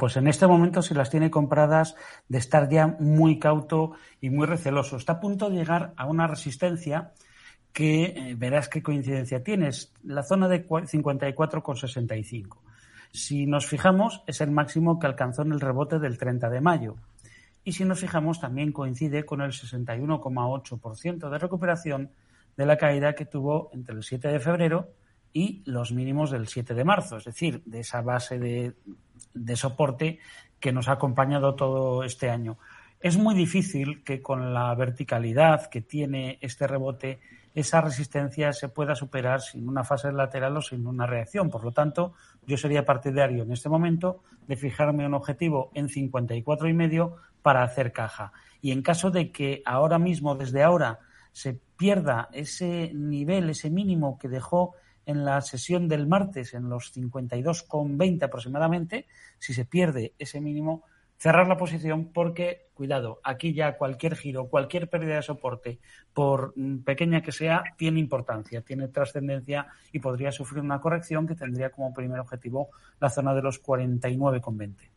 pues en este momento, si las tiene compradas, de estar ya muy cauto y muy receloso. Está a punto de llegar a una resistencia que eh, verás qué coincidencia tienes. La zona de 54,65. Si nos fijamos, es el máximo que alcanzó en el rebote del 30 de mayo. Y si nos fijamos, también coincide con el 61,8% de recuperación de la caída que tuvo entre el 7 de febrero y los mínimos del 7 de marzo, es decir, de esa base de, de soporte que nos ha acompañado todo este año. Es muy difícil que con la verticalidad que tiene este rebote esa resistencia se pueda superar sin una fase lateral o sin una reacción. Por lo tanto, yo sería partidario en este momento de fijarme un objetivo en 54 y medio para hacer caja. Y en caso de que ahora mismo, desde ahora, se pierda ese nivel, ese mínimo que dejó en la sesión del martes en los 52,20 aproximadamente, si se pierde ese mínimo, cerrar la posición porque, cuidado, aquí ya cualquier giro, cualquier pérdida de soporte, por mm, pequeña que sea, tiene importancia, tiene trascendencia y podría sufrir una corrección que tendría como primer objetivo la zona de los 49,20.